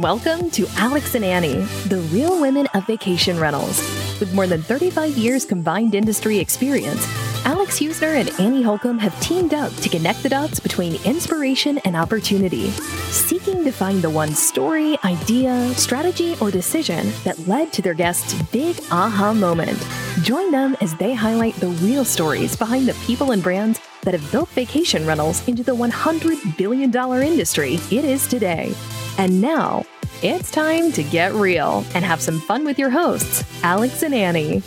Welcome to Alex and Annie, the real women of vacation rentals. With more than 35 years combined industry experience, Alex Husner and Annie Holcombe have teamed up to connect the dots between inspiration and opportunity, seeking to find the one story, idea, strategy, or decision that led to their guests' big aha moment. Join them as they highlight the real stories behind the people and brands that have built vacation rentals into the $100 billion industry it is today. And now, it's time to get real and have some fun with your hosts, Alex and Annie.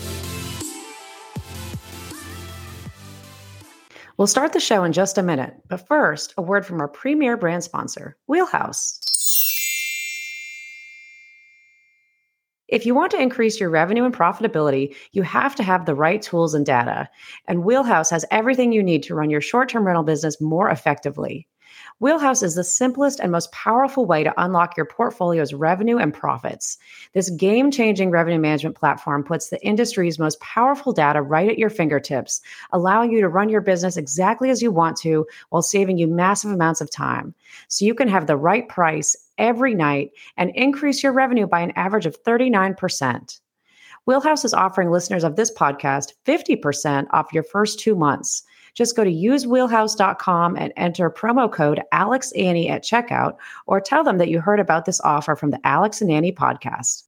We'll start the show in just a minute, but first, a word from our premier brand sponsor, Wheelhouse. If you want to increase your revenue and profitability, you have to have the right tools and data. And Wheelhouse has everything you need to run your short term rental business more effectively. Wheelhouse is the simplest and most powerful way to unlock your portfolio's revenue and profits. This game changing revenue management platform puts the industry's most powerful data right at your fingertips, allowing you to run your business exactly as you want to while saving you massive amounts of time. So you can have the right price every night and increase your revenue by an average of 39%. Wheelhouse is offering listeners of this podcast 50% off your first two months. Just go to usewheelhouse.com and enter promo code AlexAnnie at checkout or tell them that you heard about this offer from the Alex and Annie podcast.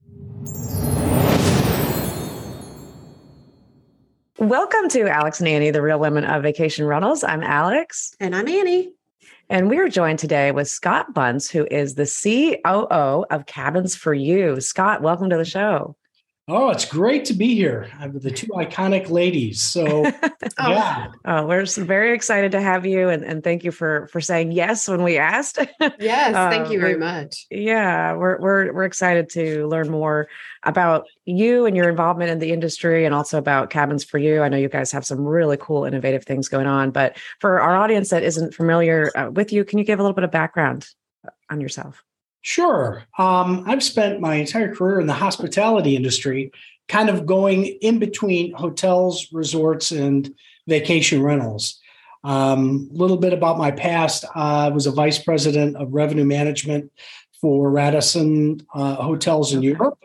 Welcome to Alex and Annie, the real women of vacation rentals. I'm Alex. And I'm Annie. And we are joined today with Scott Bunce, who is the COO of Cabins for You. Scott, welcome to the show. Oh, it's great to be here with the two iconic ladies. So, yeah, oh, we're very excited to have you, and, and thank you for for saying yes when we asked. Yes, thank you very much. Yeah, we're we're we're excited to learn more about you and your involvement in the industry, and also about Cabins for You. I know you guys have some really cool, innovative things going on. But for our audience that isn't familiar uh, with you, can you give a little bit of background on yourself? Sure. Um, I've spent my entire career in the hospitality industry, kind of going in between hotels, resorts, and vacation rentals. A um, little bit about my past I was a vice president of revenue management for Radisson uh, Hotels in Europe.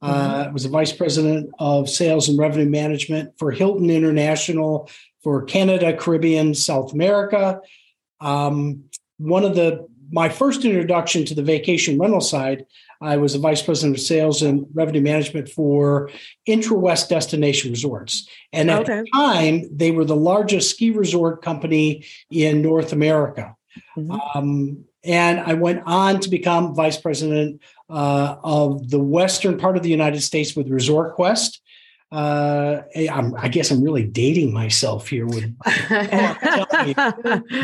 Uh, I was a vice president of sales and revenue management for Hilton International for Canada, Caribbean, South America. Um, one of the my first introduction to the vacation rental side, I was a vice president of sales and revenue management for Intrawest Destination Resorts. And at okay. the time, they were the largest ski resort company in North America. Mm-hmm. Um, and I went on to become vice president uh, of the western part of the United States with Resort Quest. Uh, i guess I'm really dating myself here with.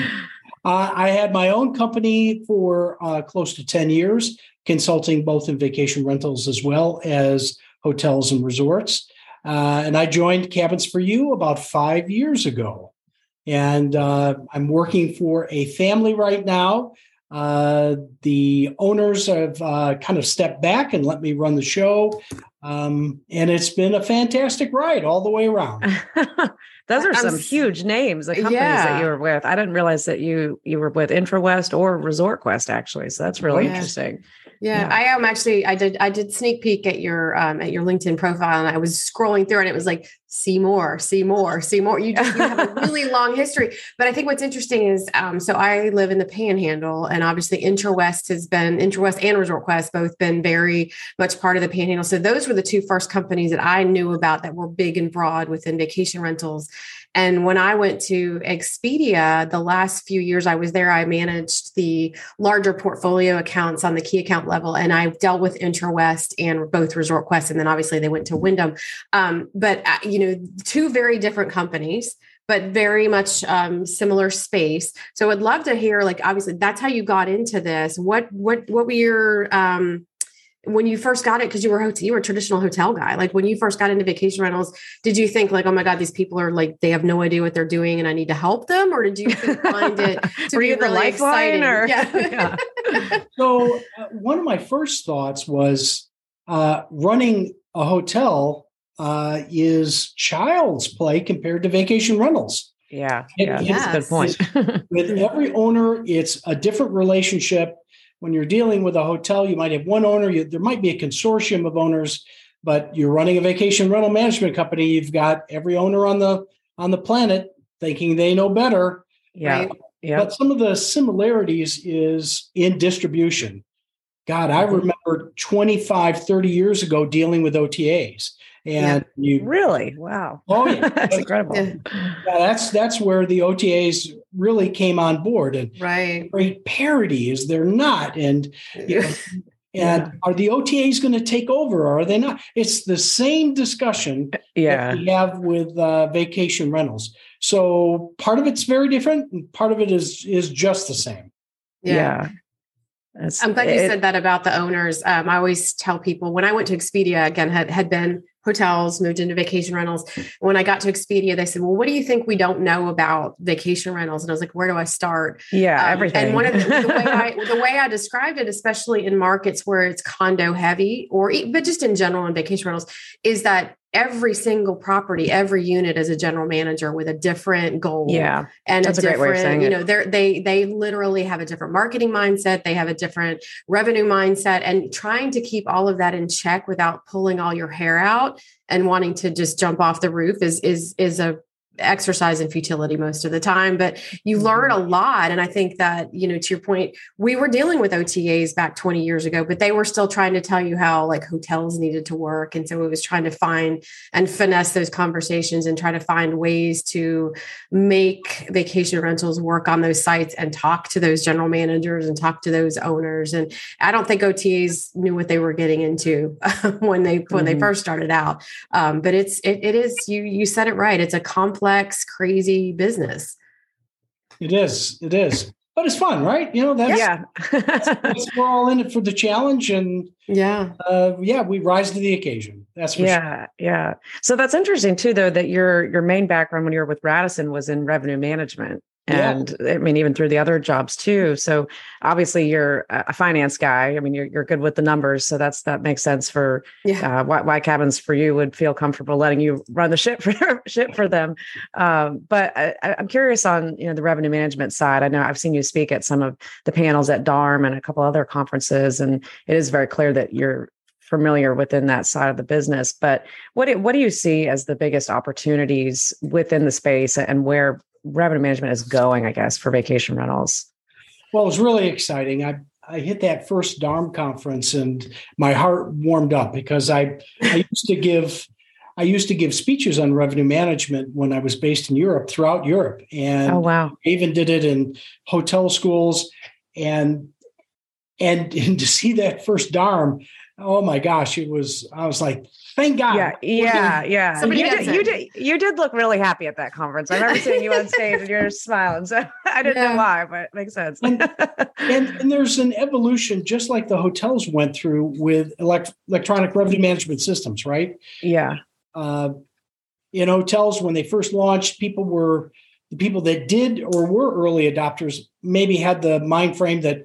Uh, I had my own company for uh, close to 10 years, consulting both in vacation rentals as well as hotels and resorts. Uh, and I joined Cabins for You about five years ago. And uh, I'm working for a family right now. Uh, the owners have uh, kind of stepped back and let me run the show. Um, and it's been a fantastic ride all the way around. Those are some huge names, the companies yeah. that you were with. I didn't realize that you you were with IntraWest or Resort Quest actually. So that's really yeah. interesting. Yeah, yeah, I am actually. I did. I did sneak peek at your um, at your LinkedIn profile, and I was scrolling through, and it was like, see more, see more, see more. You just you have a really long history. But I think what's interesting is, um, so I live in the Panhandle, and obviously Intrawest has been Intrawest and Resort Quest both been very much part of the Panhandle. So those were the two first companies that I knew about that were big and broad within vacation rentals. And when I went to Expedia, the last few years I was there, I managed the larger portfolio accounts on the key account level, and I dealt with Intrawest and both Resort Quest, and then obviously they went to Wyndham. Um, but uh, you know, two very different companies but very much um, similar space. So I'd love to hear, like, obviously, that's how you got into this. What what what were your um, when you first got it because you were hotel, you were a traditional hotel guy. Like when you first got into vacation rentals did you think like oh my god these people are like they have no idea what they're doing and i need to help them? Or did you find it to were be you really exciting? or? Yeah, yeah. so uh, one of my first thoughts was uh, running a hotel uh, is child's play compared to vacation rentals. Yeah, yeah, that's a good point. with every owner, it's a different relationship when you're dealing with a hotel, you might have one owner, you, there might be a consortium of owners, but you're running a vacation rental management company. You've got every owner on the on the planet thinking they know better. Yeah. Right. Yeah. But some of the similarities is in distribution. God, I Mhm. remember 25, 30 years ago dealing with OTAs. And you Really? Wow. Oh, yeah. That's incredible. Yeah. yeah, that's that's where the OTAs really came on board. And Right. rate parity is there not? And you know, and are the OTAs going to take over or are they not? It's the same discussion Yeah. that we have with uh, vacation rentals. So part of it's very different, and part of it is is just the same. Yeah. That's- I'm glad you said that about the owners. Um, I always tell people when I went to Expedia again had had been hotels, moved into vacation rentals. When I got to Expedia, they said, "Well, what do you think we don't know about vacation rentals?" And I was like, "Where do I start?" Yeah. Um, everything. And one of the, the way I the way I described it, especially in markets where it's condo heavy, or but just in general in vacation rentals, is that every single property, every unit as a general manager with a different goal yeah. and That's a a great way of different, you know, they're they they literally have a different marketing mindset. They have a different revenue mindset, and trying to keep all of that in check without pulling all your hair out and wanting to just jump off the roof is is is a exercise in futility most of the time but you learn Mm-hmm. a lot. And i think that you know to your point we were dealing with otas back 20 years ago but they were still trying to tell you how like hotels needed to work. And so it was trying to find and finesse those conversations and try to find ways to make vacation rentals work on those sites and talk to those general managers and talk to those owners. And i don't think otas knew what they were getting into when they when they Mhm. first started out. Um, but it's it, it is you you said it right. It's a complex crazy business It is, it is, but it's fun, right? You know, that's, Yeah. that's- we're all in it for the challenge, and yeah uh, yeah, we rise to the occasion. That's for sure. yeah. Yeah. So that's interesting too, though, that your your main background when you were with Radisson was in revenue management. Yeah. And I mean, even through the other jobs too. So obviously you're a finance guy. I mean, you're you're good with the numbers. So that's that makes sense for yeah uh, why, why cabins for you would feel comfortable letting you run the ship for ship for them. Um, but I, I'm curious on you know the revenue management side. I know I've seen you speak at some of the panels at DARM and a couple other conferences, and it is very clear that you're familiar within that side of the business. But what do, what do you see as the biggest opportunities within the space and where revenue management is going? I guess for vacation rentals. Well, it was really exciting. I I hit that first DARM conference and my heart warmed up because I I used to give I used to give speeches on revenue management when I was based in Europe throughout Europe and Oh wow! I even did it in hotel schools and and, and to see that first DARM, oh my gosh, it was I was like, thank God. Yeah, yeah, yeah. Somebody you did, you did, you did look really happy at that conference. I remember seeing you on stage and you're smiling. So I didn't Yeah. know why, but it makes sense. And- and, and there's an evolution just like the hotels went through with elect, electronic revenue management systems, right? yeah, uh, in hotels when they first launched people were the people that did or were early adopters maybe had the mind frame that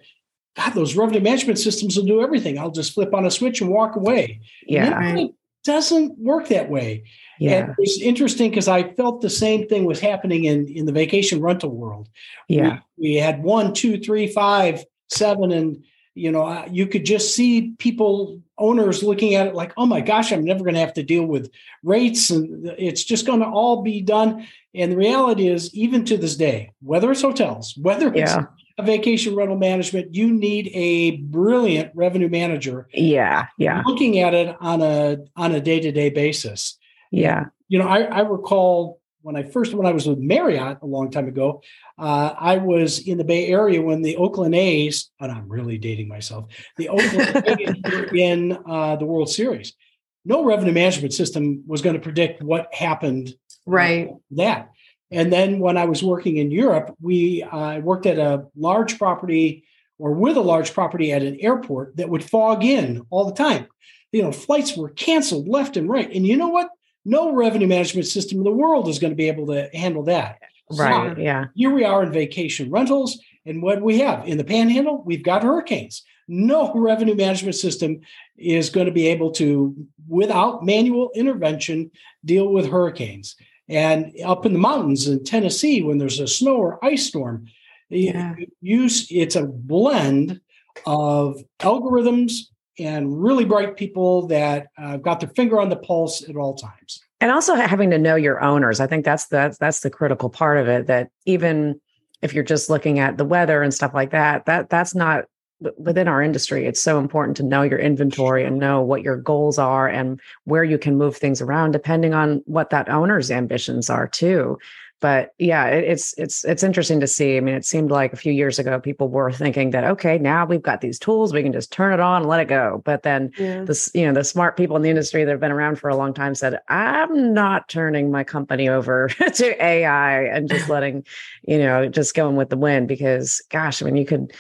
god those revenue management systems will do everything i'll just flip on a switch and walk away yeah, And doesn't work that way. Yeah, and it's interesting because i felt the same thing was happening in in the vacation rental world. Yeah, we, we had one, two, three, five, seven, and you know you could just see people owners looking at it like, oh my gosh, I'm never going to have to deal with rates, and it's just going to all be done. And the reality is, even to this day, whether it's hotels, whether it's yeah, a vacation rental management, you need a brilliant revenue manager. Yeah, yeah, looking at it on a on a day to day basis. Yeah, you know, I, I recall when I first when I was with Marriott a long time ago, uh, I was in the Bay Area when the Oakland A's, and I'm really dating myself, the Oakland A's were in uh, the World Series. No revenue management system was going to predict what happened right. that. And then when I was working in Europe, we uh, worked at a large property or with a large property at an airport that would fog in all the time. You know, flights were canceled left and right. And you know what? No revenue management system in the world is going to be able to handle that. right, So yeah, here we are in vacation rentals. And what we have in the panhandle, we've got hurricanes. No revenue management system is going to be able to, without manual intervention, deal with hurricanes. And up in the mountains in Tennessee, when there's a snow or ice storm, Yeah. use it's a blend of algorithms and really bright people that uh, got their finger on the pulse at all times. And also having to know your owners. I think that's the, that's the critical part of it. That even if you're just looking at the weather and stuff like that, that that's not within our industry. It's so important to know your inventory and know what your goals are and where you can move things around depending on what that owner's ambitions are too but yeah, it, it's it's it's interesting to see. I mean, it seemed like a few years ago people were thinking that okay, now we've got these tools, we can just turn it on and let it go. But then yeah. this, you know, the smart people in the industry that have been around for a long time said, I'm not turning my company over to AI and just letting, you know, just going with the wind because gosh, I mean, you could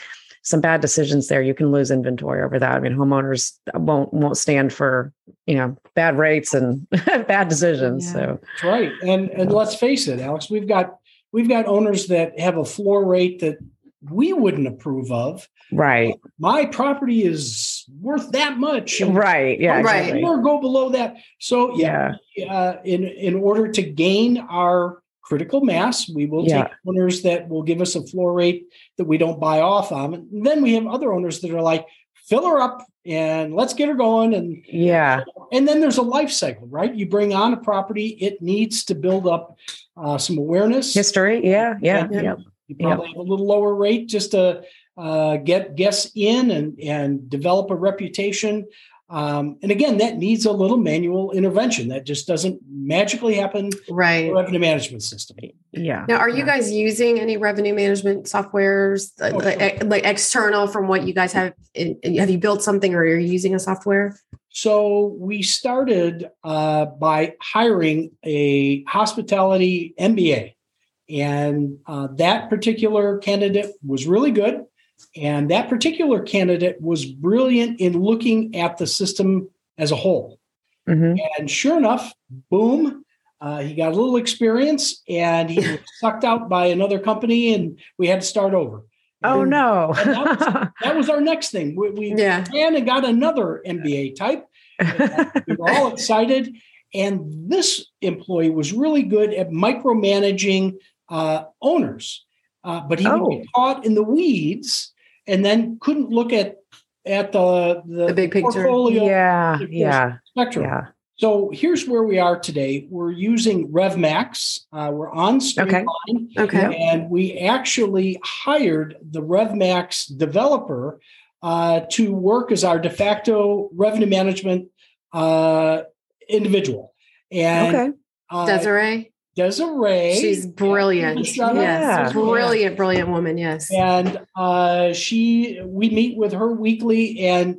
some bad decisions there, you can lose inventory over that. I mean, homeowners won't won't stand for you know bad rates and bad decisions. Yeah. So that's right. And and let's face it, Alex, we've got we've got owners that have a floor rate that we wouldn't approve of. Right. My property is worth that much. Right. Yeah. Right. Or go below that. So yeah, yeah. Uh, in in order to gain our critical mass. We will yeah. take owners that will give us a floor rate that we don't buy off on. And then we have other owners that are like, fill her up and let's get her going. And yeah. And then there's a life cycle, right? You bring on a property, it needs to build up uh, some awareness. History. Yeah. Yeah. yeah. You probably yep. have a little lower rate just to uh, get guests in and, and develop a reputation. Um, and again, that needs a little manual intervention. That just doesn't magically happen. Right. revenue management system. Yeah. Now, are you guys using any revenue management softwares oh, like, sure. like, external from what you guys have? Have you built something or are you using a software? So we started uh, by hiring a hospitality MBA. And uh, that particular candidate was really good. And that particular candidate was brilliant in looking at the system as a whole. Mm-hmm. And sure enough, boom, uh, he got a little experience and he was sucked out by another company and we had to start over. Oh and, no! that, was, that, was, our next thing. We, we yeah. ran and got another MBA type. we were all excited, and this employee was really good at micromanaging uh, owners, uh, but he oh. would get caught in the weeds and then couldn't look at at the the, the big picture. portfolio. Yeah, yeah, spectrum. Yeah. So here's where we are today. We're using RevMax. Uh, we're on Streamline. Okay. okay. And we actually hired the RevMax developer uh, to work as our de facto revenue management uh, individual. And okay. Uh, Desiree. Desiree. She's brilliant. Yes, brilliant, brilliant woman. Yes, and uh, she we meet with her weekly, and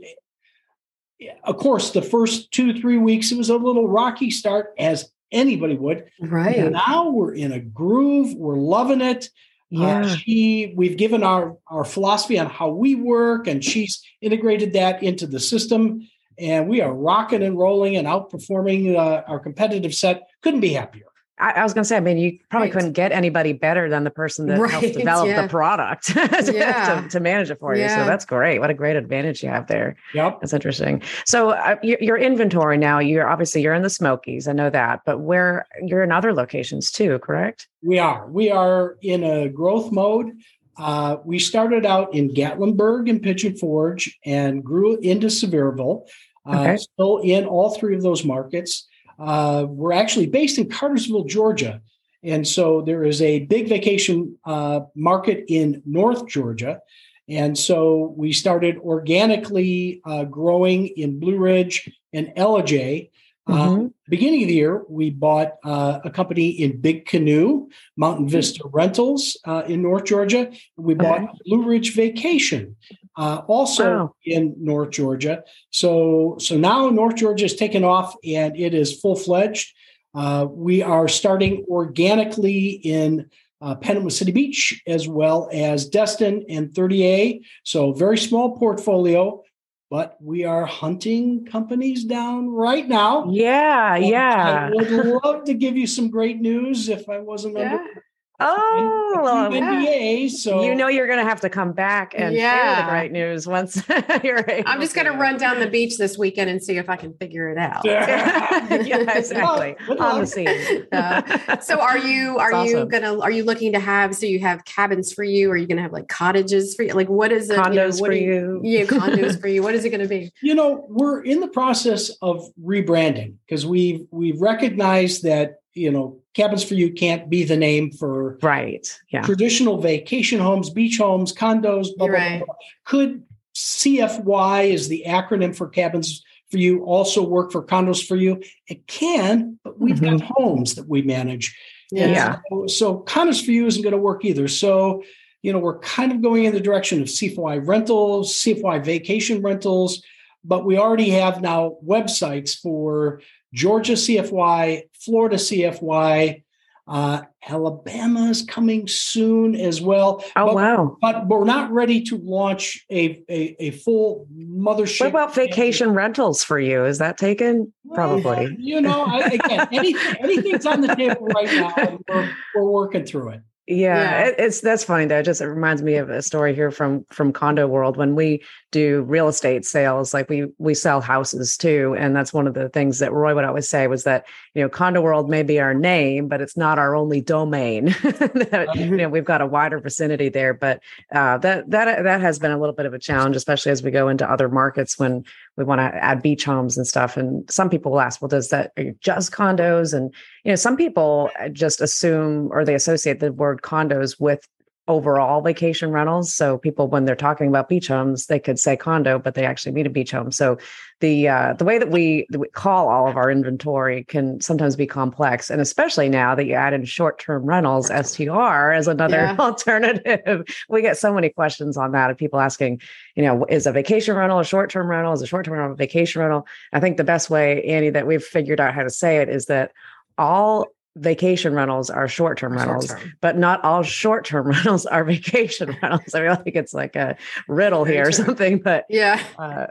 of course, the first two three weeks it was a little rocky start, as anybody would. Right and now we're in a groove. We're loving it. Uh, yeah, uh, she we've given our our philosophy on how we work, and she's integrated that into the system. And we are rocking and rolling and outperforming uh, our competitive set. Couldn't be happier. I, I, was going to say, I mean, you probably right. couldn't get anybody better than the person that right. helped develop yeah. the product to, yeah. to, to, manage it for you. So that's great. What a great advantage you have there. Yep. That's interesting. So uh, your, your, inventory now, you're obviously you're in the Smokies. I know that, but where you're in other locations too, correct? We are. We are in a growth mode. Uh, we started out in Gatlinburg and Pigeon Forge and grew into Sevierville. Uh, okay. Still in all three of those markets. Uh, we're actually based in Cartersville, Georgia. And so there is a big vacation uh, market in North Georgia. And so we started organically uh, growing in Blue Ridge and Ellijay. Uh, mm-hmm. beginning of the year, we bought uh, a company in Big Canoe, Mountain Vista Rentals uh, in North Georgia. We bought okay. Blue Ridge Vacation uh, also wow. in North Georgia. So, so now North Georgia is taken off and it is full fledged. Uh, we are starting organically in uh, Panama City Beach as well as Destin and 30A. So, very small portfolio, but we are hunting companies down right now. Yeah, yeah. I would love to give you some great news if I wasn't yeah. under Oh, NDA. So you know you're going to have to come back and share the great news once you're able I'm just going to to. run down the beach this weekend and see if I can figure it out. yeah, exactly. Well, On the scene. Uh, So are you are That's you awesome. gonna are you looking to have so you have cabins for you? Are you gonna have like cottages for you? Like what is it? condos you know, for do you? Yeah, condos for you. What is it gonna be? you know we're in the process of rebranding because we've we've recognized that you know cabins for you can't be the name for Right. Yeah. traditional vacation homes beach homes condos blah, blah, right. blah. could cfy is the acronym for cabins for you also work for condos for you it can but we've got mm-hmm. homes that we manage And Yeah. so, so condos for you isn't going to work either so you know we're kind of going in the direction of cfy rentals cfy vacation rentals but we already have now websites for Georgia CFY, Florida CFY, uh, Alabama is coming soon as well. Oh but, wow. but we're not ready to launch a a, a full mothership. What about vacation rentals for you? Is that taken? Probably. You know, I, again, anything, anything's on the table right now. We're, we're working through it. Yeah, Yeah. It, it's that's funny though. It just it reminds me of a story here from from condo world when we do real estate sales. Like we we sell houses too, and that's one of the things that Roy would always say was that you know condo world may be our name, but it's not our only domain. that, you know we've got a wider vicinity there, but uh, that that that has been a little bit of a challenge, especially as we go into other markets when we want to add beach homes and stuff. And some people will ask, well, does that are you just condos? And you know, some people uh, just assume or they associate the word condos with overall vacation rentals. So people, when they're talking about beach homes, they could say condo, but they actually mean a beach home. So the uh, the way that we, that we call all of our inventory can sometimes be complex, and especially now that you add in short term rentals, STR as another Yeah. alternative. We get so many questions on that of people asking, you know, is a vacation rental a short term rental? Is a short term rental a vacation rental? I think the best way, Annie, that we've figured out how to say it is that all vacation rentals are short term rentals, Short-term. but not all short term rentals are vacation rentals. I mean, I think it's like a riddle here or something, but Yeah. uh,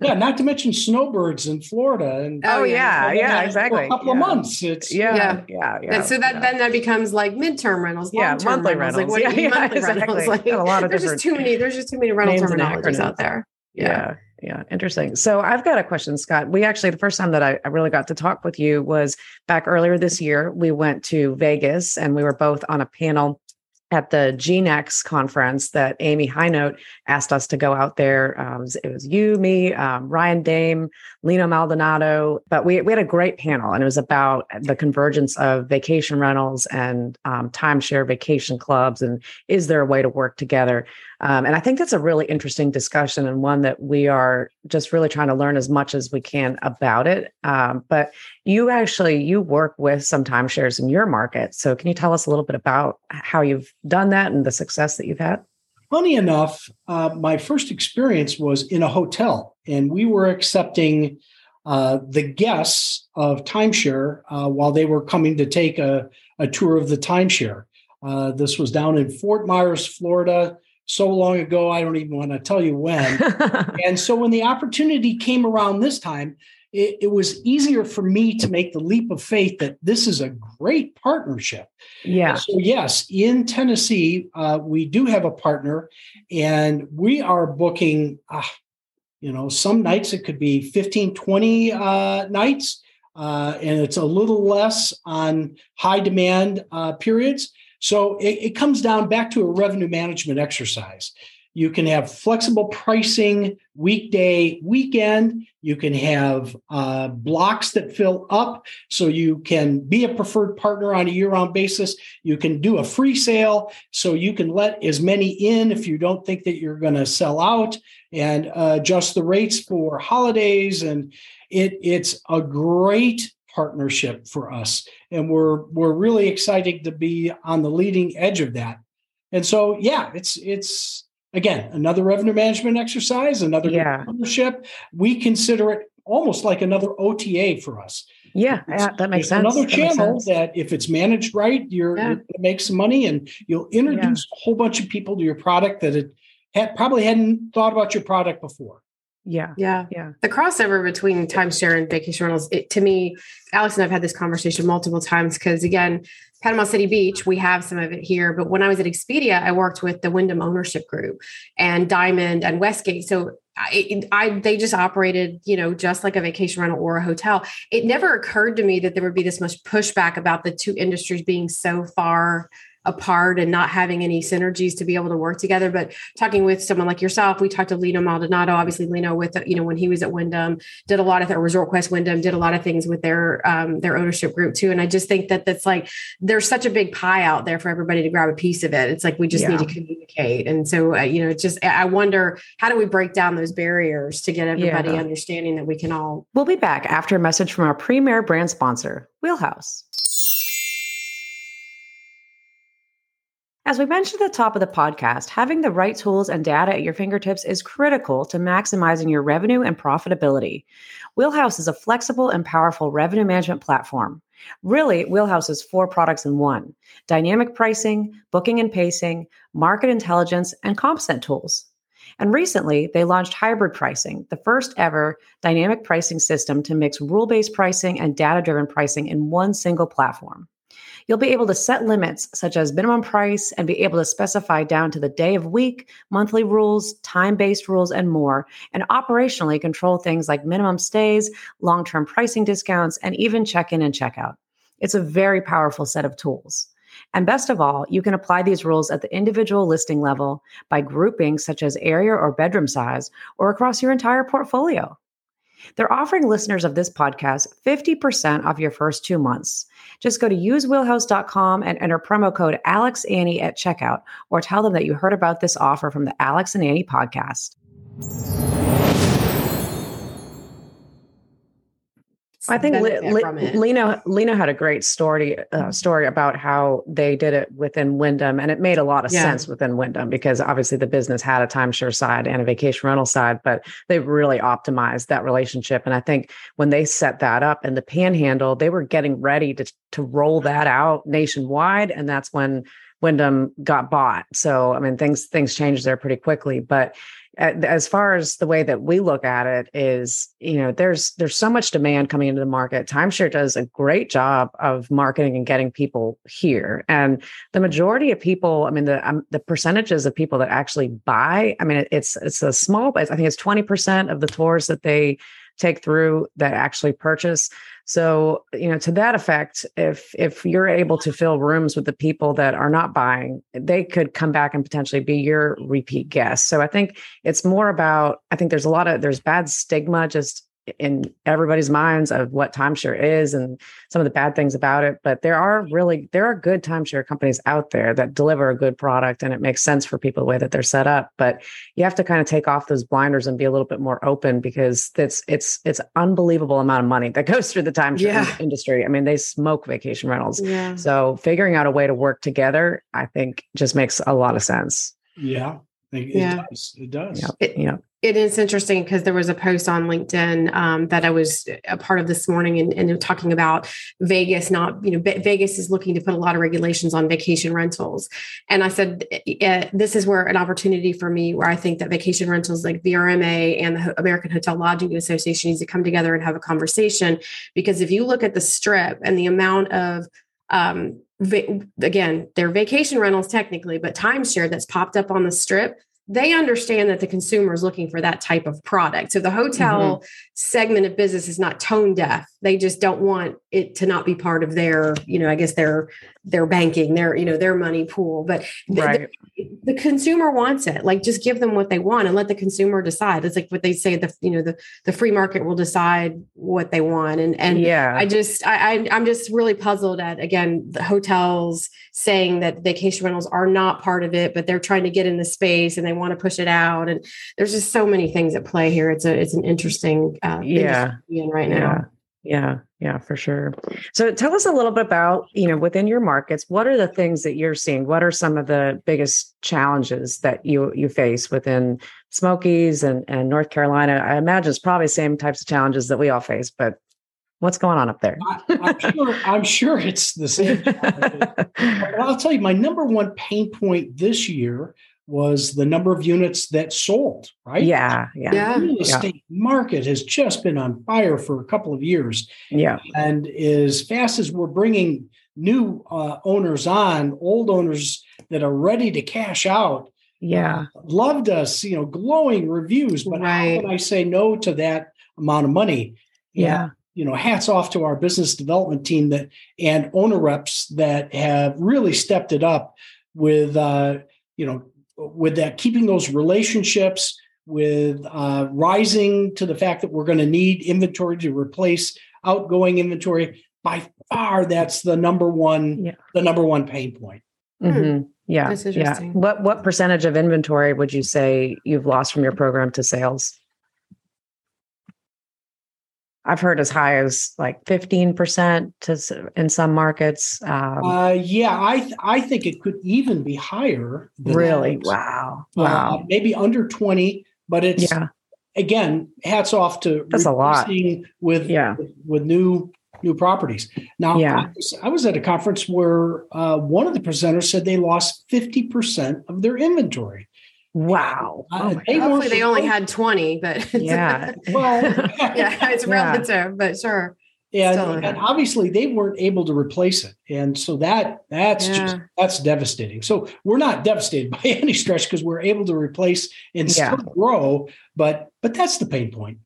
Yeah, not to mention snowbirds in Florida and Oh, oh, yeah. yeah, for yeah, a couple yeah. of months. It's Yeah, Yeah. yeah, yeah. So that then that becomes like midterm rentals, Yeah, monthly rentals. Like what Yeah, yeah, monthly exactly. rentals? Like a lot of there's just too many. There's just too many rental terminologies out there. yeah yeah interesting so i've got a question scott we actually the first time that I, I really got to talk with you was back earlier this year we went to vegas and we were both on a panel at the GNEX conference that Amy Hinote asked us to go out there. Um, it was you, me, um, Ryan Dame, Lino Maldonado, but we, we had a great panel and it was about the convergence of vacation rentals and um, timeshare vacation clubs. And is there a way to work together? Um, and I think that's a really interesting discussion and one that we are just really trying to learn as much as we can about it. Um, but you actually you work with some timeshares in your market, so can you tell us a little bit about how you've done that and the success that you've had? Funny enough, uh, my first experience was in a hotel, and we were accepting uh, the guests of timeshare uh, while they were coming to take a, a tour of the timeshare. Uh, this was down in Fort Myers, Florida, so long ago, I don't even want to tell you when. and so when the opportunity came around this time, it, it was easier for me to make the leap of faith that this is a great partnership. yeah. So, yes, in Tennessee, uh, we do have a partner, and we are booking, uh, you know, some nights it could be 15, 20 uh, nights, uh, and it's a little less on high demand uh, periods. So, it, it comes down back to a revenue management exercise. You can have flexible pricing weekday, weekend. You can have uh, blocks that fill up so you can be a preferred partner on a year round basis. You can do a free sale so you can let as many in if you don't think that you're going to sell out and uh, adjust the rates for holidays. And it, it's a great partnership for us. And we're, we're really excited to be on the leading edge of that. And so, yeah, it's, it's, again another revenue management exercise another Yeah. partnership we consider it almost like another ota for us Yeah, It's- yeah, that makes sense. another That channel sense. that if it's managed right you're Yeah. you're going to make some money and you'll introduce a whole bunch of people to your product that it had, probably hadn't thought about your product before Yeah. Yeah. Yeah. The crossover between timeshare and vacation rentals, it, to me, Alex and I've had this conversation multiple times because, again, Panama City Beach, we have some of it here. But when I was at Expedia, I worked with the Wyndham Ownership Group and Diamond and Westgate. So I, I, they just operated, you know, just like a vacation rental or a hotel. It never occurred to me that there would be this much pushback about the two industries being so far apart and not having any synergies to be able to work together. But talking with someone like yourself, we talked to Lino Maldonado, obviously Lino with, you know, when he was at Wyndham, did a lot of their Resort Quest Wyndham, did a lot of things with their, um, their ownership group too. And I just think that that's like, there's such a big pie out there for everybody to grab a piece of it. It's like, we just yeah. need to communicate. And so, uh, you know, it's just, I wonder, how do we break down those barriers to get everybody yeah. understanding that we can all. We'll be back after a message from our premier brand sponsor, Wheelhouse. As we mentioned at the top of the podcast, having the right tools and data at your fingertips is critical to maximizing your revenue and profitability. Wheelhouse is a flexible and powerful revenue management platform. Really, Wheelhouse is four products in one dynamic pricing, booking and pacing, market intelligence, and CompStat tools. And recently, they launched hybrid pricing, the first ever dynamic pricing system to mix rule based pricing and data driven pricing in one single platform. You'll be able to set limits such as minimum price and be able to specify down to the day of week, monthly rules, time based rules, and more, and operationally control things like minimum stays, long term pricing discounts, and even check in and check out. It's a very powerful set of tools. And best of all, you can apply these rules at the individual listing level by grouping such as area or bedroom size or across your entire portfolio. They're offering listeners of this podcast 50% off your first two months. Just go to usewheelhouse.com and enter promo code AlexAnnie at checkout or tell them that you heard about this offer from the Alex and Annie podcast. I think Lino Lino had a great story uh, story about how they did it within Wyndham, and it made a lot of yeah. sense within Wyndham because obviously the business had a timeshare side and a vacation rental side, but they really optimized that relationship. And I think when they set that up in the Panhandle, they were getting ready to to roll that out nationwide, and that's when Wyndham got bought. So I mean, things things changed there pretty quickly, but as far as the way that we look at it is you know there's there's so much demand coming into the market. Timeshare does a great job of marketing and getting people here. And the majority of people i mean the um, the percentages of people that actually buy i mean it's it's a small i think it's 20% of the tours that they take through that actually purchase so, you know, to that effect, if if you're able to fill rooms with the people that are not buying, they could come back and potentially be your repeat guests. So I think it's more about I think there's a lot of there's bad stigma just in everybody's minds of what timeshare is and some of the bad things about it but there are really there are good timeshare companies out there that deliver a good product and it makes sense for people the way that they're set up but you have to kind of take off those blinders and be a little bit more open because it's it's it's unbelievable amount of money that goes through the timeshare yeah. industry i mean they smoke vacation rentals yeah. so figuring out a way to work together i think just makes a lot of sense yeah it, yeah. does. It does. Yep. It, yep it is interesting because there was a post on LinkedIn um, that I was a part of this morning and, and, talking about Vegas not, you know, Vegas is looking to put a lot of regulations on vacation rentals. And I said, eh, this is where an opportunity for me where I think that vacation rentals like VRMA and the American Hotel Lodging Association needs to come together and have a conversation. Because if you look at the strip and the amount of um, va- again, they're vacation rentals technically, but timeshare that's popped up on the strip they understand that the consumer is looking for that type of product. So the hotel mm-hmm. segment of business is not tone deaf. They just don't want it to not be part of their, you know, I guess their their banking, their, you know, their money pool. But right. the, the, consumer wants it. Like just give them what they want and let the consumer decide. It's like what they say, the, you know, the, the free market will decide what they want. And, and yeah, I just, I, I I'm just really puzzled at, again, the hotels saying that vacation rentals are not part of it, but they're trying to get in the space and they want to push it out. And there's just so many things at play here. It's a, it's an interesting, uh, yeah, right now. Yeah. Yeah, yeah, for sure. So tell us a little bit about, you know, within your markets, what are the things that you're seeing? What are some of the biggest challenges that you you face within Smokies and, and North Carolina? I imagine it's probably the same types of challenges that we all face, but what's going on up there? I, am sure, I'm sure it's the same. I'll tell you, my number one pain point this year was the number of units that sold, right? Yeah. Yeah. Yeah. The real Yeah. estate market has just been on fire for a couple of years. Yeah. And as fast as we're bringing new uh, owners on, old owners that are ready to cash out, Yeah. loved us, you know, glowing reviews. But Right. how can I say no to that amount of money? Yeah. And, you know, hats off to our business development team that and owner reps that have really stepped it up with, uh, you know, with that keeping those relationships with uh, rising to the fact that we're going to need inventory to replace outgoing inventory. By far, that's the number one, Yeah. the number one pain point. hmm Yeah. That's Yeah. What what percentage of inventory would you say you've lost from your program to sales? I've heard as high as like 15% to in some markets. Um, Uh, yeah, I th- I think it could even be higher. really? that. Wow. Uh, Wow. maybe under 20, but it's yeah. again, hats off to That's a lot. with Yeah. with new new properties. Now, Yeah. I, was, I was at a conference where uh, one of the presenters said they lost 50% of their inventory. Wow. Uh, Oh my they Hopefully they only had 20, but Yeah. Well, yeah, it's Yeah. relative, but sure. and, Still and obviously they weren't able to replace it and so that that's just that's devastating so we're not devastated by any stretch because we're able to replace and Yeah. still grow but but that's the pain point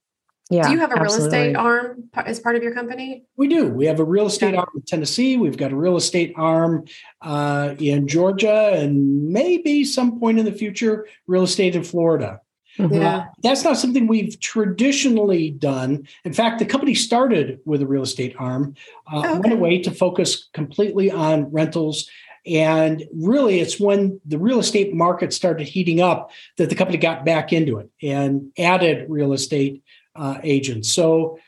Yeah. Do you have a real estate arm as part of your company? we do we have a real estate Okay. arm in tennessee we've got a real estate arm uh, in georgia and maybe some point in the future real estate in florida Mhm. Yeah. that's not something we've traditionally done. In fact, the company started with a real estate arm, uh, Oh, okay. went away to focus completely on rentals. And really, it's when the real estate market started heating up that the company got back into it and added real estate uh, agents. So,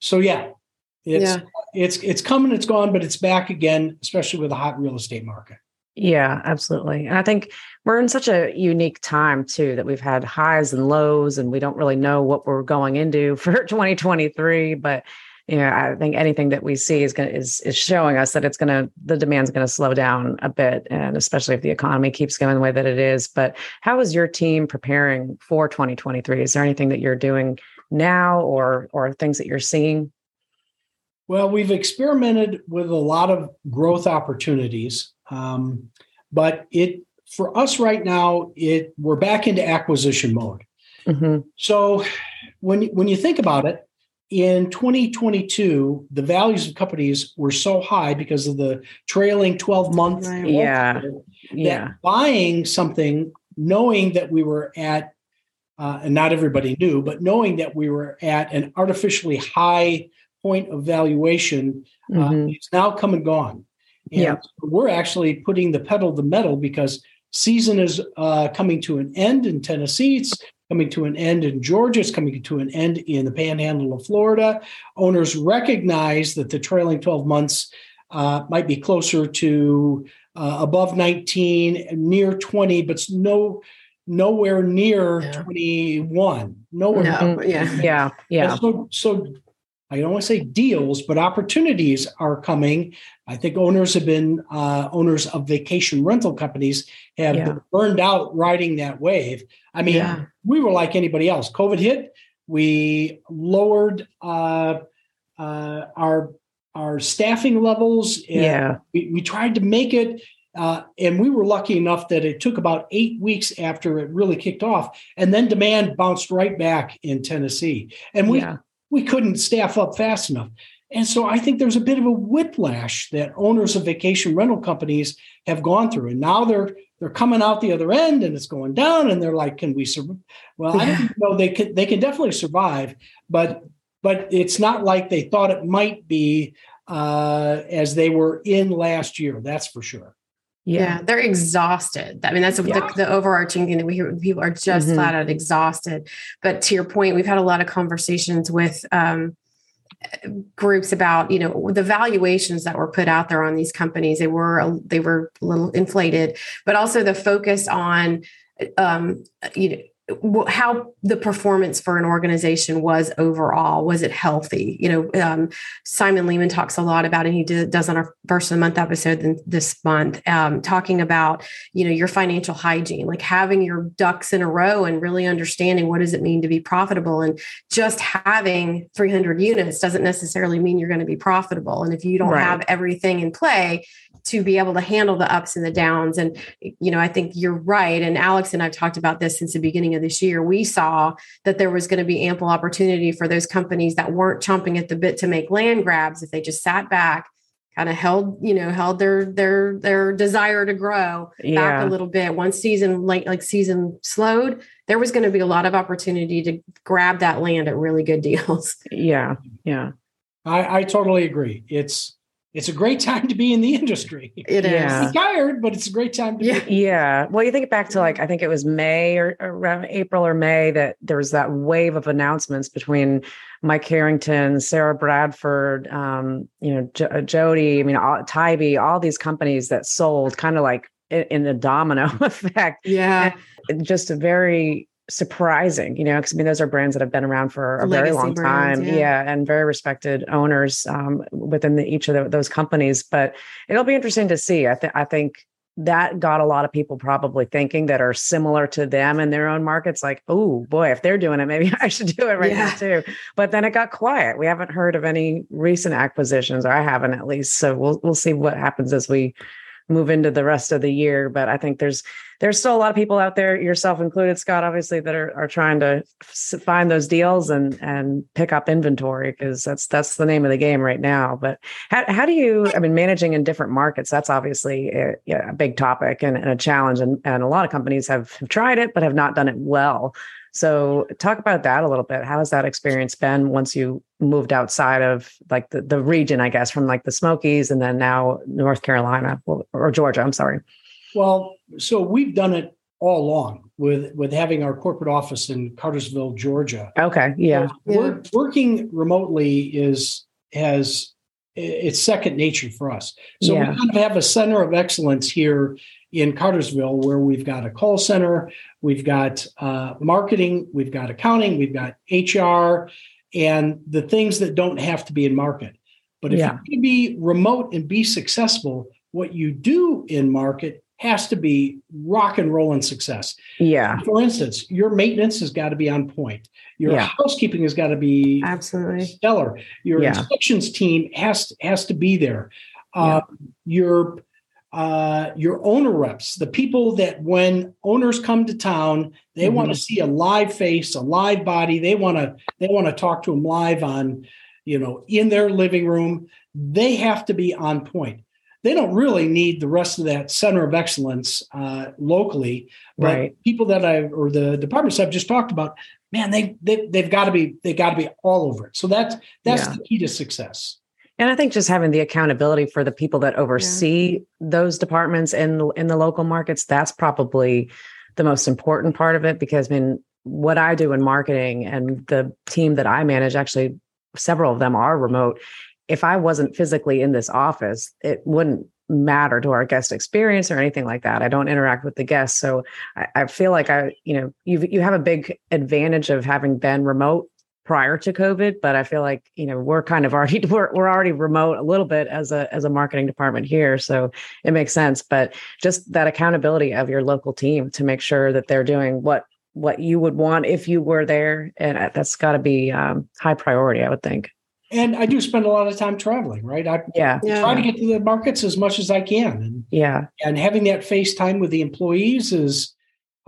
so yeah, it's Yeah. it's it's coming, it's gone, but it's back again, especially with a hot real estate market. Yeah, absolutely. And I think we're in such a unique time too that we've had highs and lows and we don't really know what we're going into for 2023, but you know, I think anything that we see is going to is is showing us that it's going to the demand's going to slow down a bit and especially if the economy keeps going the way that it is. But how is your team preparing for 2023? Is there anything that you're doing now or or things that you're seeing? Well, we've experimented with a lot of growth opportunities, um, but it for us right now, it we're back into acquisition mode. Mhm. So when when you think about it, in 2022, the values of companies were so high because of the trailing 12 month. Yeah. that Yeah. buying something, knowing that we were at, uh, and not everybody knew, but knowing that we were at an artificially high point of valuation, uh, Mhm. it's now come and gone. And Yeah. we're actually putting the pedal to the metal because season is uh, coming to an end in Tennessee. It's coming to an end in Georgia. It's coming to an end in the panhandle of Florida. Owners recognize that the trailing 12 months uh, might be closer to uh, above 19, near 20, but no nowhere near Yeah. 21. Nowhere. No, yeah. Yeah. Yeah. And so, so I don't want to say deals, but opportunities are coming. I think owners have been uh, owners of vacation rental companies have Yeah. been burned out riding that wave. I mean, Yeah. we were like anybody else. COVID hit, we lowered uh, uh, our our staffing levels. and Yeah. we, we tried to make it. Uh, and we were lucky enough that it took about eight weeks after it really kicked off, and then demand bounced right back in Tennessee. And we Yeah. we couldn't staff up fast enough. And so I think there's a bit of a whiplash that owners of vacation rental companies have gone through. And now they're they're coming out the other end and it's going down and they're like, can we survive? Well, I don't know they can they can definitely survive, but but it's not like they thought it might be uh, as they were in last year. That's for sure. Yeah, they're exhausted. I mean, that's Yeah. the, the overarching thing that we hear. People are just Mhm. flat out exhausted. But to your point, we've had a lot of conversations with um, groups about you know the valuations that were put out there on these companies. They were a- they were a little inflated, but also the focus on um, you know how the performance for an organization was overall. Was it healthy? You know, um, Simon Lehmann talks a lot about, and he did, does on our first of the month episode this month, um, talking about you know your financial hygiene, like having your ducks in a row and really understanding what does it mean to be profitable. And just having 300 units doesn't necessarily mean you're going to be profitable. And if you don't right. have everything in play, to be able to handle the ups and the downs. And, you know, I think you're right. And Alex and I've talked about this since the beginning of this year. We saw that there was going to be ample opportunity for those companies that weren't chomping at the bit to make land grabs if they just sat back kind of held you know held their their their desire to grow yeah. back a little bit once season like like season slowed there was going to be a lot of opportunity to grab that land at really good deals yeah yeah i i totally agree it's it's a great time to be in the industry. It is. Yeah. tired, but it's a great time to yeah. be. Yeah. Well, you think back to like, I think it was May or around April or May that there was that wave of announcements between Mike Harrington, Sarah Bradford, um, you know, J- uh, Jody, I mean, all, Tybee, all these companies that sold kind of like in, in the domino effect. Yeah. And just a very surprising, you know, because I mean, those are brands that have been around for a very long brands, time. Yeah. yeah. and very respected owners um, within the, each of the, those companies. But it'll be interesting to see. I, th- I think that got a lot of people probably thinking that are similar to them in their own markets, like, oh boy, if they're doing it, maybe I should do it right yeah. now too. But then it got quiet. We haven't heard of any recent acquisitions, or I haven't at least. So we'll we'll see what happens as we move into the rest of the year. But I think there's there's still a lot of people out there, yourself included, Scott, obviously, that are, are trying to find those deals and and pick up inventory because that's that's the name of the game right now. But how how do you? I mean, managing in different markets that's obviously a, a big topic and, and, a challenge, and and a lot of companies have, have tried it but have not done it well. So talk about that a little bit. How has that experience been once you moved outside of like the, the region, I guess, from like the Smokies and then now North Carolina or Georgia, I'm sorry. Well, so we've done it all along with with having our corporate office in Cartersville, Georgia. Okay, yeah. So working remotely is has it's second nature for us. So yeah. we kind of have a center of excellence here in Cartersville where we've got a call center, we've got uh, marketing, we've got accounting, we've got HR, and the things that don't have to be in market. But if yeah. you can be remote and be successful, what you do in market has to be rock and roll and success. Yeah. For instance, your maintenance has got to be on point. Your yeah. housekeeping has got to be absolutely stellar. Your yeah. inspections team has has to be there. Uh, your uh, your owner reps, the people that when owners come to town, they mm-hmm. want to see a live face, a live body. They want to they want to talk to them live on, you know, in their living room. They have to be on point. They don't really need the rest of that center of excellence uh, locally, but right. people that I or the departments I've just talked about, man, they, they they've got to be they got to be all over it. So that's that's yeah. the key to success. And I think just having the accountability for the people that oversee yeah. those departments in in the local markets, that's probably the most important part of it because I mean what I do in marketing and the team that I manage actually several of them are remote. If I wasn't physically in this office, it wouldn't matter to our guest experience or anything like that. I don't interact with the guests. So I, I feel like I, you know, you you have a big advantage of having been remote prior to COVID, but I feel like you know we're kind of already we're we're already remote a little bit as a as a marketing department here, so it makes sense. But just that accountability of your local team to make sure that they're doing what what you would want if you were there, and that's got to be um, high priority, I would think. And I do spend a lot of time traveling, right? I yeah. try to get to the markets as much as I can, and yeah, and having that face time with the employees is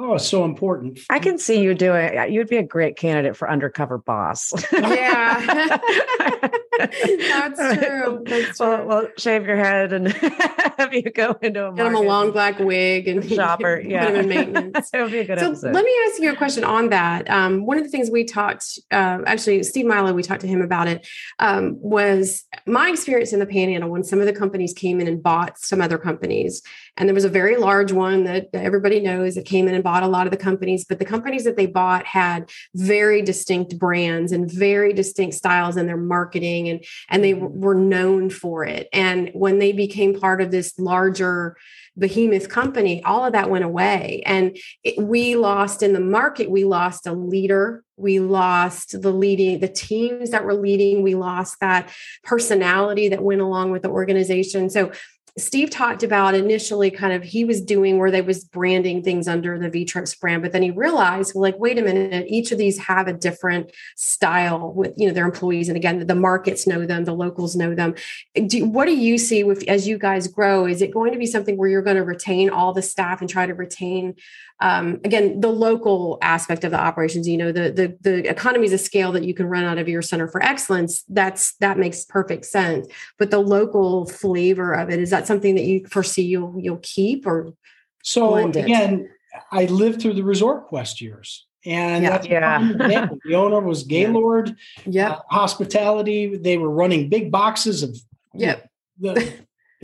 Oh, so important. I can see you doing you'd be a great candidate for undercover boss. Yeah. That's true. That's well, well, shave your head and have you go into a Get him a long black wig and shopper. Yeah. Put him in maintenance. it would be a good so episode. Let me ask you a question on that. Um, one of the things we talked, uh, actually, Steve Milo, we talked to him about it, um, was my experience in the panhandle when some of the companies came in and bought some other companies. And there was a very large one that everybody knows that came in and bought a lot of the companies, but the companies that they bought had very distinct brands and very distinct styles in their marketing and and they Mm-hmm. were known for it. And when they became part of this larger behemoth company, all of that went away. And it, we lost in the market, we lost a leader, we lost the leading, the teams that were leading, we lost that personality that went along with the organization. So Steve talked about initially kind of he was doing where they was branding things under the V-Trips brand, but then he realized, well, like, wait a minute, each of these have a different style with you know their employees. And again, the markets know them, the locals know them. Do, what do you see with as you guys grow? Is it going to be something where you're going to retain all the staff and try to retain um, again the local aspect of the operations? You know, the the the economies of scale that you can run out of your center for excellence. That's that makes perfect sense. But the local flavor of it is that something that you foresee you'll you'll keep or So blend it. again, I lived through the Resort Quest years. And Yeah. that's Yeah. the owner was Gaylord yeah uh, Hospitality. They were running big boxes of yeah the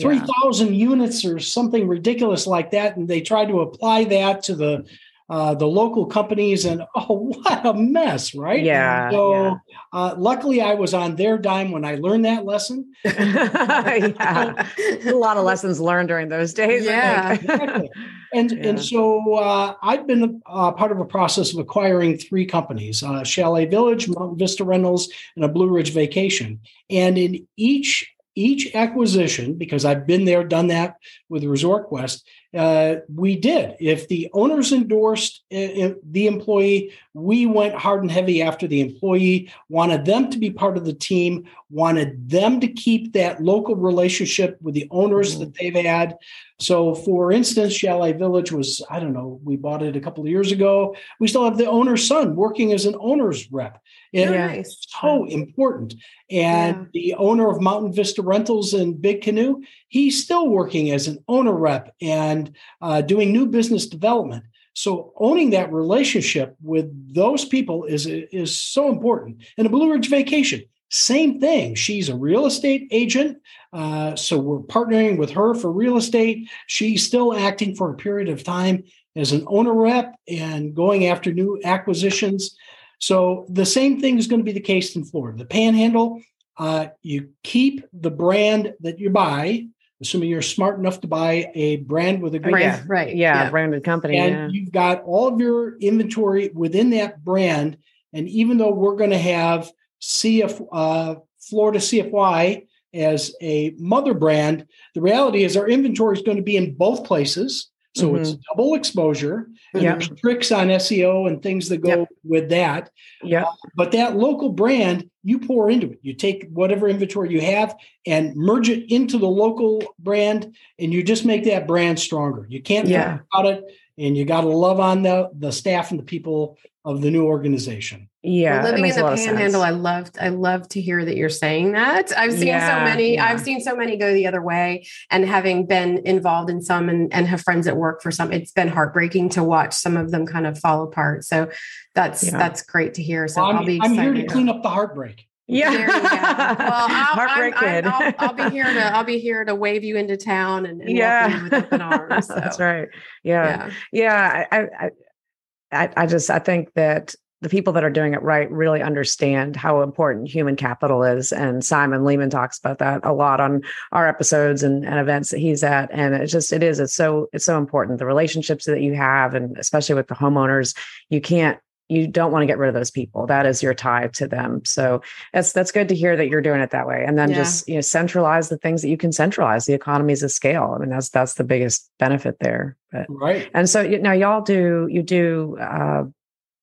3,000 units or something ridiculous like that. And they tried to apply that to the uh, the local companies, and oh, what a mess, right? Yeah, So, yeah. Uh, luckily, I was on their dime when I learned that lesson. yeah. a lot of lessons learned during those days. Yeah. Exactly. And Yeah. and so uh, I've been uh, part of a process of acquiring three companies: uh, Chalet Village, Mountain Vista Rentals, and a Blue Ridge Vacation. And in each each acquisition, because I've been there, done that with Resort Quest, uh, we did. If the owners endorsed uh, uh, the employee, we went hard and heavy after the employee. Wanted them to be part of the team. Wanted them to keep that local relationship with the owners Mhm. that they've had. So, for instance, Chalet Village was, I don't know, we bought it a couple of years ago. We still have the owner's son working as an owner's rep. And Yeah. nice. so important. And Yeah. the owner of Mountain Vista Rentals in Big Canoe, he's still working as an owner rep and uh, doing new business development. So owning that relationship with those people is is so important. And a Blue Ridge Vacation, same thing. She's a real estate agent, uh, so we're partnering with her for real estate. She's still acting for a period of time as an owner rep and going after new acquisitions. So the same thing is going to be the case in Florida. The Panhandle, uh, you keep the brand that you buy, assuming you're smart enough to buy a brand with a good Oh, Right, yeah. Yeah, branded company. and yeah. you've got all of your inventory within that brand. And even though we're going to have CF uh, Florida CFY as a mother brand, the reality is our inventory is going to be in both places. So it's mm-hmm. double exposure. And Yeah. there's tricks on SEO and things that go Yep. with that. Yeah. Uh, but that local brand, you pour into it. You take whatever inventory you have and merge it into the local brand, and you just make that brand stronger. You can't Yeah. about it, and you got to love on the the staff and the people of the new organization. Yeah. Well, that living in the panhandle. I loved. I love to hear that you're saying that. I've seen Yeah, so many. yeah. I've seen so many go the other way, and having been involved in some and, and have friends at work for some, it's been heartbreaking to watch some of them kind of fall apart. So that's Yeah. that's great to hear. So I'm, I'll be. I'm here to clean up the heartbreak. Yeah. There you go. Well, I'll, I'm, I'm, I'll, I'll be here to. I'll be here to wave you into town and, and welcome yeah. you with open arms. So, That's right. Yeah. Yeah. Yeah. I, I, I, I just, I think that the people that are doing it right really understand how important human capital is. And Simon Lehmann talks about that a lot on our episodes and, and events that he's at. And it's just, it is, it's so, it's so important. The relationships that you have, and especially with the homeowners, you can't, you don't want to get rid of those people. That is your tie to them. So that's that's good to hear that you're doing it that way. And then Yeah. just you know centralize the things that you can centralize, the economies of scale. I mean that's that's the biggest benefit there. But Right. and so you- now y'all do you do uh,